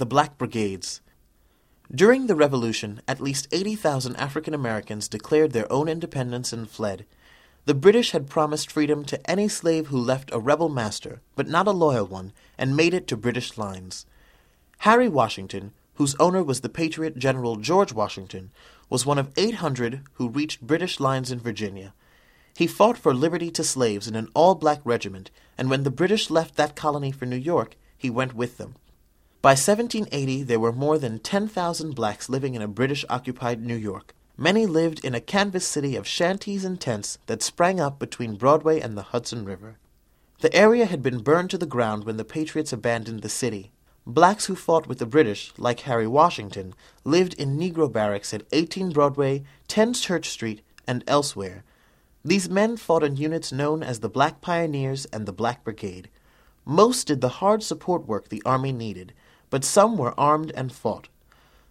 the Black Brigades. During the Revolution, at least 80,000 African Americans declared their own independence and fled. The British had promised freedom to any slave who left a rebel master, but not a loyal one, and made it to British lines. Harry Washington, whose owner was the patriot General George Washington, was one of 800 who reached British lines in Virginia. He fought for liberty to slaves in an all black regiment, and when the British left that colony for New York, he went with them. By 1780, there were more than 10,000 blacks living in a British occupied New York. Many lived in a canvas city of shanties and tents that sprang up between Broadway and the Hudson River. The area had been burned to the ground when the Patriots abandoned the city. Blacks who fought with the British, like Harry Washington, lived in Negro barracks at 18 Broadway, 10 Church Street, and elsewhere. These men fought in units known as the Black Pioneers and the Black Brigade. Most did the hard support work the Army needed, but some were armed and fought.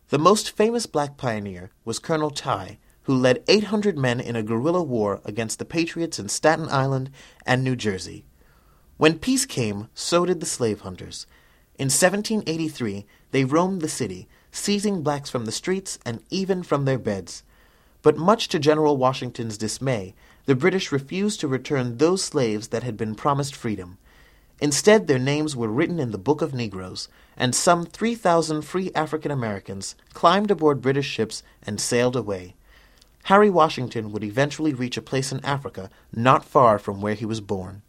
The most famous black pioneer was Colonel Tye, who led 800 men in a guerrilla war against the Patriots in Staten Island and New Jersey. When peace came, so did the slave hunters. In 1783, they roamed the city, seizing blacks from the streets and even from their beds. But much to General Washington's dismay, the British refused to return those slaves that had been promised freedom. Instead, their names were written in the Book of Negroes, and some 3,000 free African Americans climbed aboard British ships and sailed away. Harry Washington would eventually reach a place in Africa not far from where he was born.